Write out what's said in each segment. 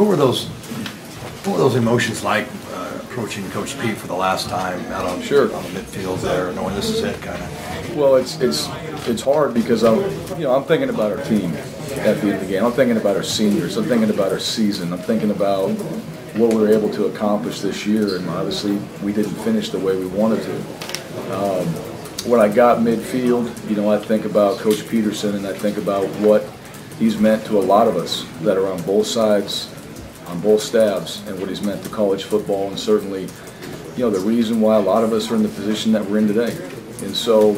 What were those, what were those emotions like uh, approaching Coach Pete for the last time out on, Sure. on the midfield there, knowing this is it, kind of? Well, it's it's it's hard because I'm you know I'm thinking about our team at the end of the game. I'm thinking about our seniors. I'm thinking about our season. I'm thinking about what we were able to accomplish this year, and obviously we didn't finish the way we wanted to. Um, when I got midfield, you know, I think about Coach Petersen and I think about what he's meant to a lot of us that are on both sides, on both staffs, and what he's meant to college football, and certainly, you know, the reason why a lot of us are in the position that we're in today. And so,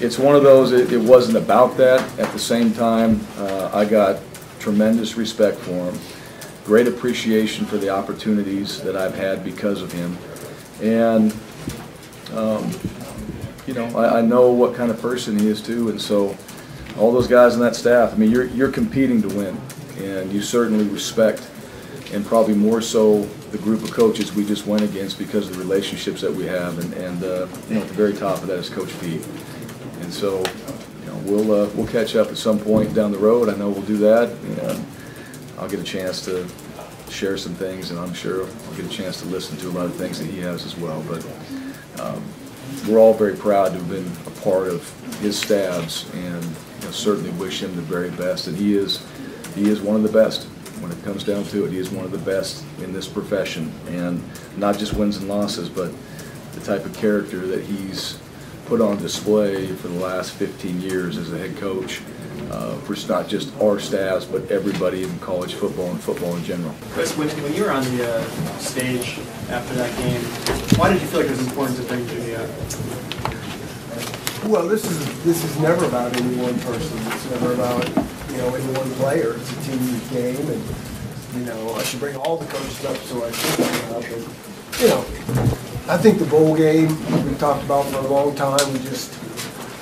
it's one of those. It, it wasn't about that. At the same time, uh, I got tremendous respect for him, great appreciation for the opportunities that I've had because of him, and um, you know, I, I know what kind of person he is too, and so all those guys on that staff. I mean, you're you're competing to win, and you certainly respect, and probably more so the group of coaches we just went against because of the relationships that we have, and and uh, you know, at the very top of that is Coach Pete, and so. You know, we'll uh, we'll catch up at some point down the road. I know we'll do that, I'll get a chance to share some things, and I'm sure I'll get a chance to listen to a lot of things that he has as well. But um, we're all very proud to have been a part of his stabs and you know, certainly wish him the very best. And he is, he is one of the best. When it comes down to it, he is one of the best in this profession. And not just wins and losses, but the type of character that he's put on display for the last 15 years as a head coach uh, for not just our staffs, but everybody in college football and football in general. Chris, when, when you were on the uh, stage after that game, why did you feel like it was important to bring Jimmy up? Well, this is, this is never about any one person. It's never about, you know, any one player. It's a team game and, you know, I should bring all the coaches up so I should bring them up. And, you know, I think the bowl game, we've talked about for a long time, we just,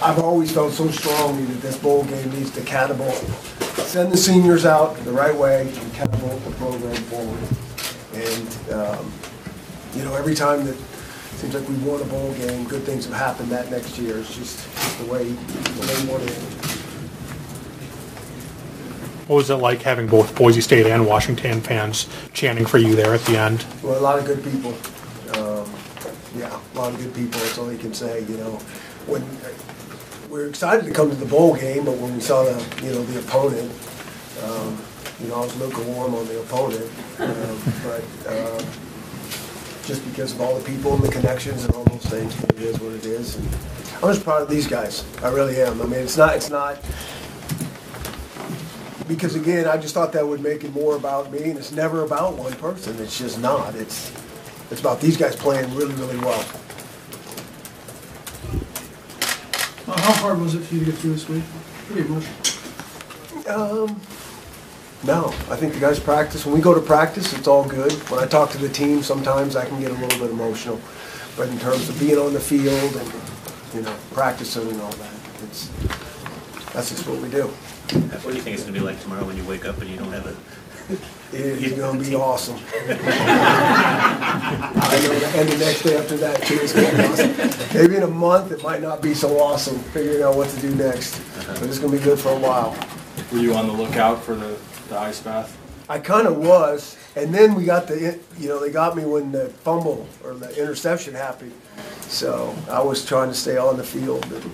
I've always felt so strongly that this bowl game needs to catapult, send the seniors out the right way and catapult the program forward. And, um, you know, every time that, seems like we won a bowl game, good things have happened that next year. It's just just the way, the way we want it. What was it like having both Boise State and Washington fans chanting for you there at the end? Well, a lot of good people. Um, yeah, a lot of good people. That's all you can say. You know, when we are excited to come to the bowl game, but when we saw the you know the opponent, um, you know, I was lukewarm on the opponent. Um, but um, just because of all the people and the connections and all those things, it is what it is. And I'm just proud of these guys. I really am. I mean, it's not. It's not. Because again, I just thought that would make it more about me, and it's never about one person. It's just not. It's it's about these guys playing really, really well. Uh, How hard was it for you to get through this week? Pretty much. Um, no, I think the guys practice. When we go to practice, it's all good. When I talk to the team, sometimes I can get a little bit emotional. But in terms of being on the field and you know practicing and all that, it's that's just what we do. What do you think it's gonna be like tomorrow when you wake up and you don't have a, It is going to be awesome. I know, and the next day after that too is going to be awesome. Maybe in a month, it might not be so awesome, figuring out what to do next. Uh-huh. But it's going to be good for a while. Were you on the lookout for the, the ice bath? I kind of was, and then we got the, you know, they got me when the fumble or the interception happened. So I was trying to stay on the field, but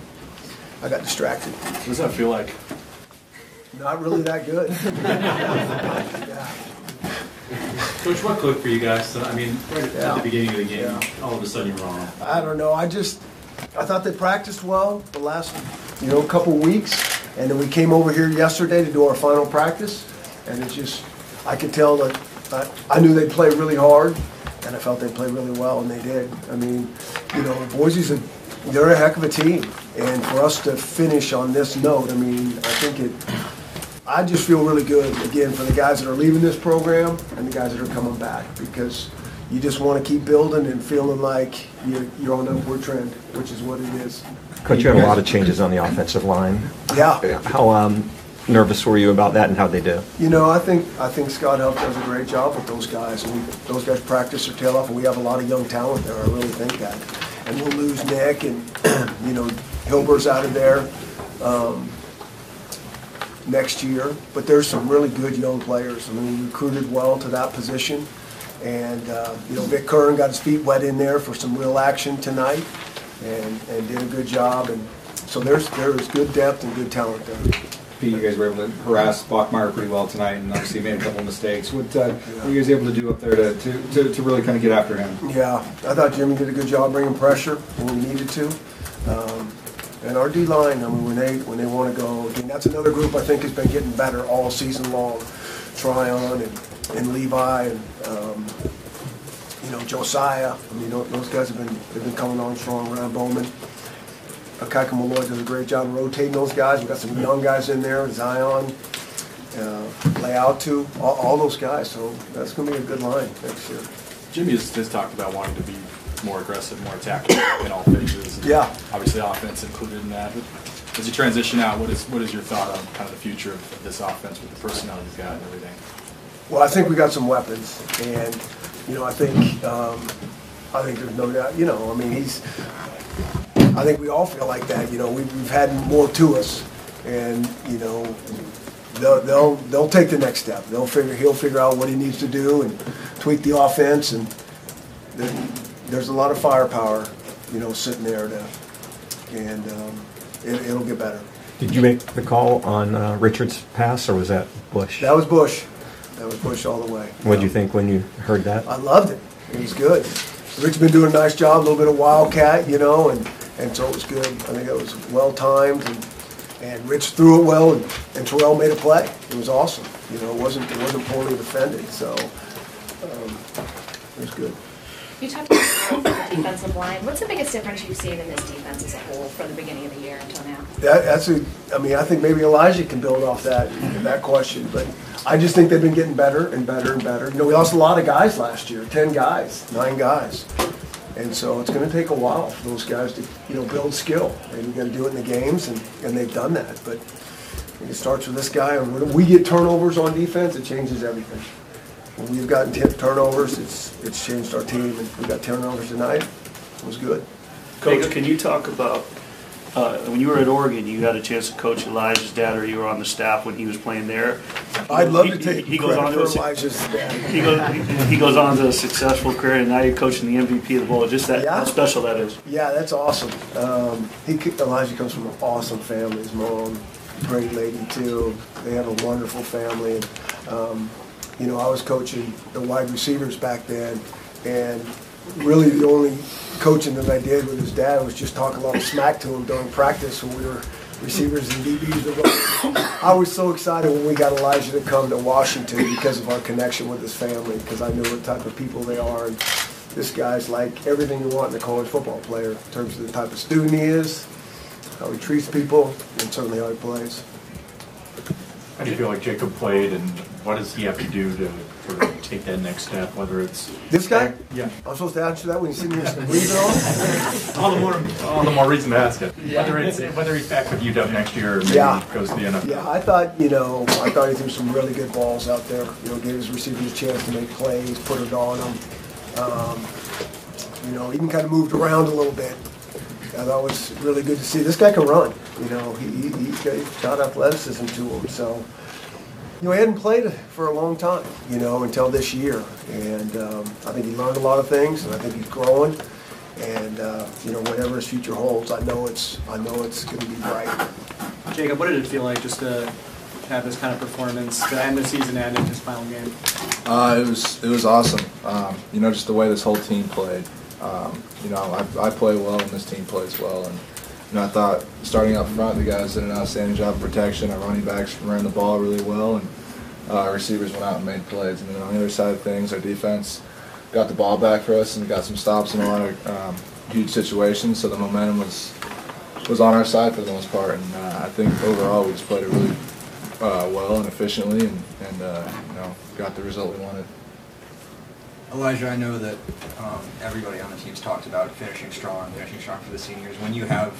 I got distracted. What does that feel like? Not really that good. Yeah. Coach, what clicked for you guys? So, I mean, right at Yeah. the beginning of the game, Yeah. all of a sudden you're wrong. I don't know. I just, I thought they practiced well the last, you know, couple weeks, and then we came over here yesterday to do our final practice, and it just, I could tell that, I, I knew they'd play really hard, and I felt they'd play really well, and they did. I mean, you know, Boise's a, they're a heck of a team, and for us to finish on this note, I mean, I think it, I just feel really good, again, for the guys that are leaving this program and the guys that are coming back, because you just want to keep building and feeling like you're, you're on an upward trend, which is what it is. Coach, you had a lot of changes on the offensive line. Yeah. How um, nervous were you about that and how'd they do? You know, I think, I think Scott Huff does a great job with those guys, and we, those guys practice their tail off, and we have a lot of young talent there, I really think that. And we'll lose Nick, and, you know, Hilbers' out of there. Um, next year, but there's some really good young players. I mean, we recruited well to that position. And, uh, you know, Vic Curne got his feet wet in there for some real action tonight and, and did a good job. And so there's, there is good depth and good talent there. You guys were able to harass Bachmeier pretty well tonight, and obviously made a couple of mistakes. What uh, were you guys able to do up there to, to, to, to really kind of get after him? Yeah, I thought Jimmy did a good job bringing pressure when we needed to. Um, And our D-line, I mean, when they, when they want to go, again, that's another group I think has been getting better all season long. Tryon and, and Levi and, um, you know, Josiah, I mean, those guys have been, they've been coming on strong, Ryan Bowman. Ikaika Malloe does a great job rotating those guys, we've got some young guys in there, Zion, uh, Laiatu, all, all those guys, so that's gonna be a good line next year. Jimmy has, has talked about wanting to be more aggressive, more attacking in all phases. and Yeah. Obviously, offense included in that. As you transition out, what is what is your thought on kind of the future of this offense with the personnel you've got and everything? Well, I think we got some weapons, and, you know, I think, um, I think there's no doubt, you know, I mean, he's, I think we all feel like that, you know, we've, we've had more to us, and, you know, they'll, they'll, they'll take the next step. They'll figure, he'll figure out what he needs to do and tweak the offense, and there- there's a lot of firepower, you know, sitting there to, and, um, it, it'll get better. Did you make the call on uh, Richard's pass, or was that Bush? That was Bush. That was Bush all the way. What did you think when you heard that? I loved it. It was good. Rick's been doing a nice job, a little bit of wildcat, you know, and, and so it was good. I think it was well timed and, and Rich threw it well and, and Terrell made a play. It was awesome. You know, it wasn't, it wasn't poorly defended, so, um, it was good. You talked about the defensive line. What's the biggest difference you've seen in this defense as a whole from the beginning of the year until now? That, that's a, I mean, I think maybe Elijah can build off that, that question, but I just think they've been getting better and better and better. You know, we lost a lot of guys last year, ten guys, nine guys. And so it's gonna take a while for those guys to, you know, build skill. And you gotta do it in the games, and, and they've done that. But I it starts with this guy, and when we get turnovers on defense, it changes everything. When we've gotten ten turnovers, it's, it's changed our team, and we got turnovers tonight, it was good. Coach, can you talk about, uh, when you were at Oregon, you had a chance to coach Elijah's dad, or you were on the staff when he was playing there? I'd love to take he goes on to for a- Elijah's dad. He goes, he goes on to a successful career, and now you're coaching the MVP of the bowl. Just that, Yeah. how special that is. Yeah, that's awesome. Um, he Elijah comes from an awesome family. His mom, great lady too. They have a wonderful family. And, um, you know, I was coaching the wide receivers back then, and really the only coaching that I did with his dad was just talk a lot of smack to him during practice when we were receivers and DBs. I was so excited when we got Elijah to come to Washington because of our connection with his family, because I knew what type of people they are. And this guy's like everything you want in a college football player in terms of the type of student he is, how he treats people, and certainly how he plays. How do you feel like Jacob played, and what does he have to do to take that next step, whether it's... This guy? Yeah. I'm supposed to answer that when you see me on? All the more, all the more reason to ask it. Whether it's, whether he's back with UW next year, or maybe Yeah. goes to the NFL. Yeah, I thought, you know, I thought he threw some really good balls out there. You know, gave his receivers a chance to make plays, put it on them. Um, you know, even kind of moved around a little bit. I thought it was really good to see. This guy can run. You know, he, he, he's got, he's got athleticism to him. So, you know, he hadn't played for a long time, you know, until this year. And um, I think he learned a lot of things, and I think he's growing. And, uh, you know, whatever his future holds, I know it's, I know it's going to be bright. Jacob, what did it feel like just to have this kind of performance, to end the season and in his final game? Uh, it was it was awesome. Um, you know, just the way this whole team played. Um, you know, I, I play well and this team plays well. And you know, I thought starting up front, the guys did an outstanding job of protection. Our running backs ran the ball really well, and uh, our receivers went out and made plays. And then on the other side of things, our defense got the ball back for us and got some stops in a lot of um, huge situations. So the momentum was was on our side for the most part. And uh, I think overall we just played it really uh, well and efficiently, and, and uh, you know, got the result we wanted. Elijah, I know that um, everybody on the team's talked about finishing strong, finishing strong for the seniors. When you have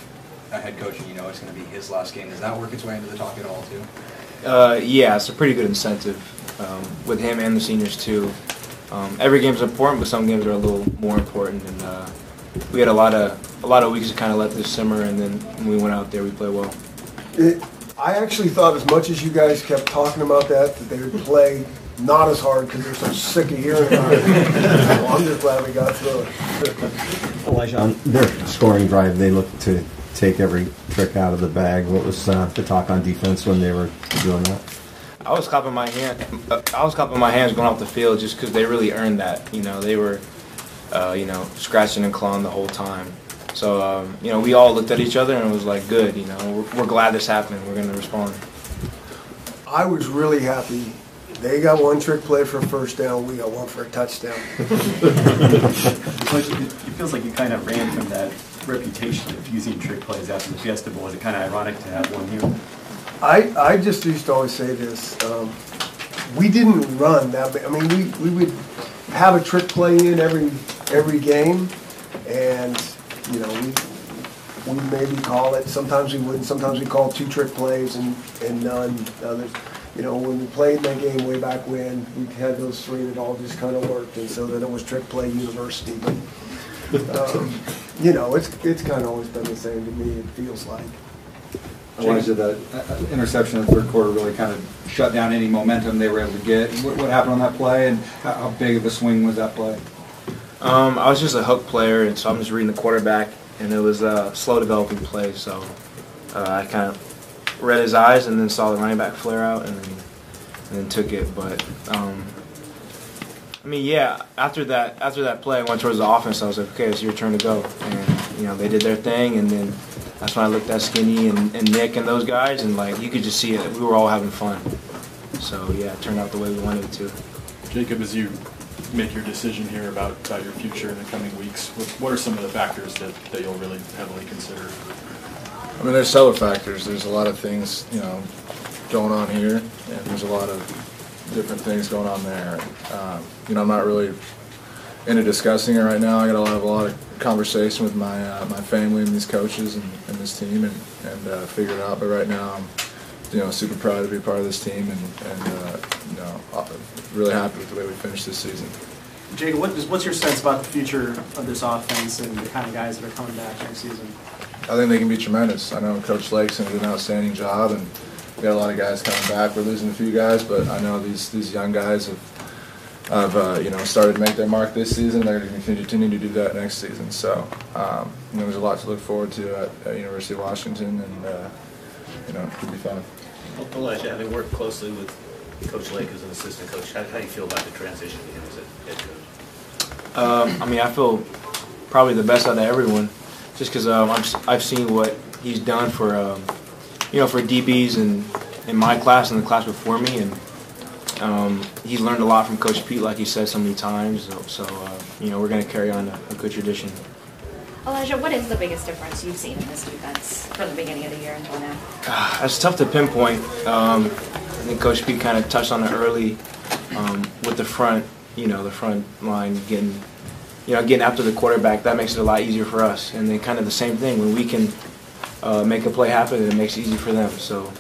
a head coach and you know it's going to be his last game, does that work its way into the talk at all too? Uh, yeah, it's a pretty good incentive um, with him and the seniors too. Um, every game's important, but some games are a little more important. And uh, we had a lot of a lot of weeks to kind of let this simmer, and then when we went out there, we played well. It, I actually thought as much as you guys kept talking about that, that they would play not as hard because they're so sick of hearing it. So I'm just glad we got through it. Elijah, on their scoring drive, they looked to take every trick out of the bag. What was uh, the talk on defense when they were doing that? I was clapping my hand. uh, I was clapping my hands going off the field just because they really earned that. You know, they were, uh, you know, scratching and clawing the whole time. So, um, you know, we all looked at each other and it was like, good. You know, we're, we're glad this happened. We're gonna respond. I was really happy. They got one trick play for a first down, we got one for a touchdown. It it feels like you kind of ran from that reputation of using trick plays after the Fiesta Bowl. Is it kind of ironic to have one here? I, I just used to always say this, um, we didn't run that, I mean, we, we would have a trick play in every, every game, and, you know, we, we maybe call it, sometimes we wouldn't, sometimes we called two trick plays and, and none others. You know, when we played that game way back when, we had those three that all just kind of worked, and so then it was trick play university, but, um, you know, it's, it's kind of always been the same to me, it feels like. Elijah, the uh, interception in the third quarter really kind of shut down any momentum they were able to get. What what happened on that play, and how how big of a swing was that play? Um, I was just a hook player, and so I'm just reading the quarterback, and it was a slow developing play. So uh, I kind of read his eyes, and then saw the running back flare out, and then and then took it. But um, I mean, yeah, after that after that play, I went towards the offense. I was like, okay, it's your turn to go, and you know they did their thing, and then that's when I looked at Skinny and, and Nick and those guys, and like you could just see it. We were all having fun. So yeah, it turned out the way we wanted it to. Jacob, as you make your decision here about, about your future in the coming weeks, what, what are some of the factors that, that you'll really heavily consider? I mean, there's several factors. There's a lot of things, you know, going on here, and there's a lot of different things going on there. Um, you know, I'm not really into discussing it right now. I got to have a lot of conversation with my uh, my family and these coaches and, and this team, and and uh, figure it out. But right now, I'm you know super proud to be part of this team, and and uh, you know uh, really happy with the way we finished this season. Jacob, what is, what's your sense about the future of this offense and the kind of guys that are coming back next season? I think they can be tremendous. I know Coach Lakeson did an outstanding job, and we got a lot of guys coming back. We're losing a few guys, but I know these these young guys have have uh, you know started to make their mark this season. They're going to continue to do that next season. So um, you know, there's a lot to look forward to at, at University of Washington, and uh, you know, it could be fun. Elijah, having worked closely with Coach Lake as an assistant coach, how, how do you feel about the transition to him as a head coach? Um, I mean, I feel probably the best out of everyone, just because um, I've, s- I've seen what he's done for, um, you know, for DBs and in my class and the class before me, and um, he's learned a lot from Coach Pete, like he said so many times. So, so uh, you know, we're going to carry on a, a good tradition. Elijah, what is the biggest difference you've seen in this defense from the beginning of the year until now? It's tough to pinpoint. Um, I think Coach Pete kind of touched on it early um, with the front, you know, the front line getting, you know, getting after the quarterback. That makes it a lot easier for us. And then kind of the same thing when we can uh, make a play happen, and it makes it easy for them. So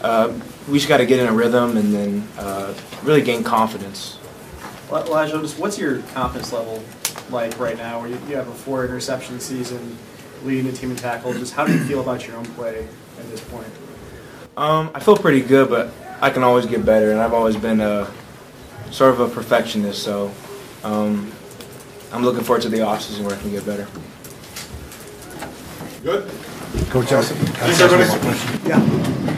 uh, we just got to get in a rhythm and then uh, really gain confidence. Well, Elijah, just what's your confidence level like right now? Where you, you have a four interception season, leading the team in tackles. Just how do you feel about your own play at this point? Um, I feel pretty good, but I can always get better, and I've always been a sort of a perfectionist. So um, I'm looking forward to the offseason where I can get better. Good. Coach Jessup? Thanks, everybody. Yeah.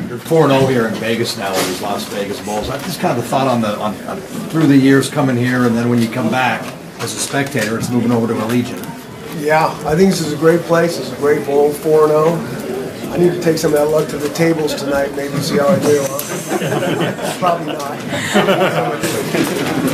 You're four and oh here in Vegas now with these Las Vegas Bowls. I just kind of thought on the, on, on- through the years coming here and then when you come back as a spectator, it's moving over to Allegiant. Yeah, I think this is a great place. It's a great bowl, four and zero. I need to take some of that luck to the tables tonight, maybe see how I do. huh? Probably not.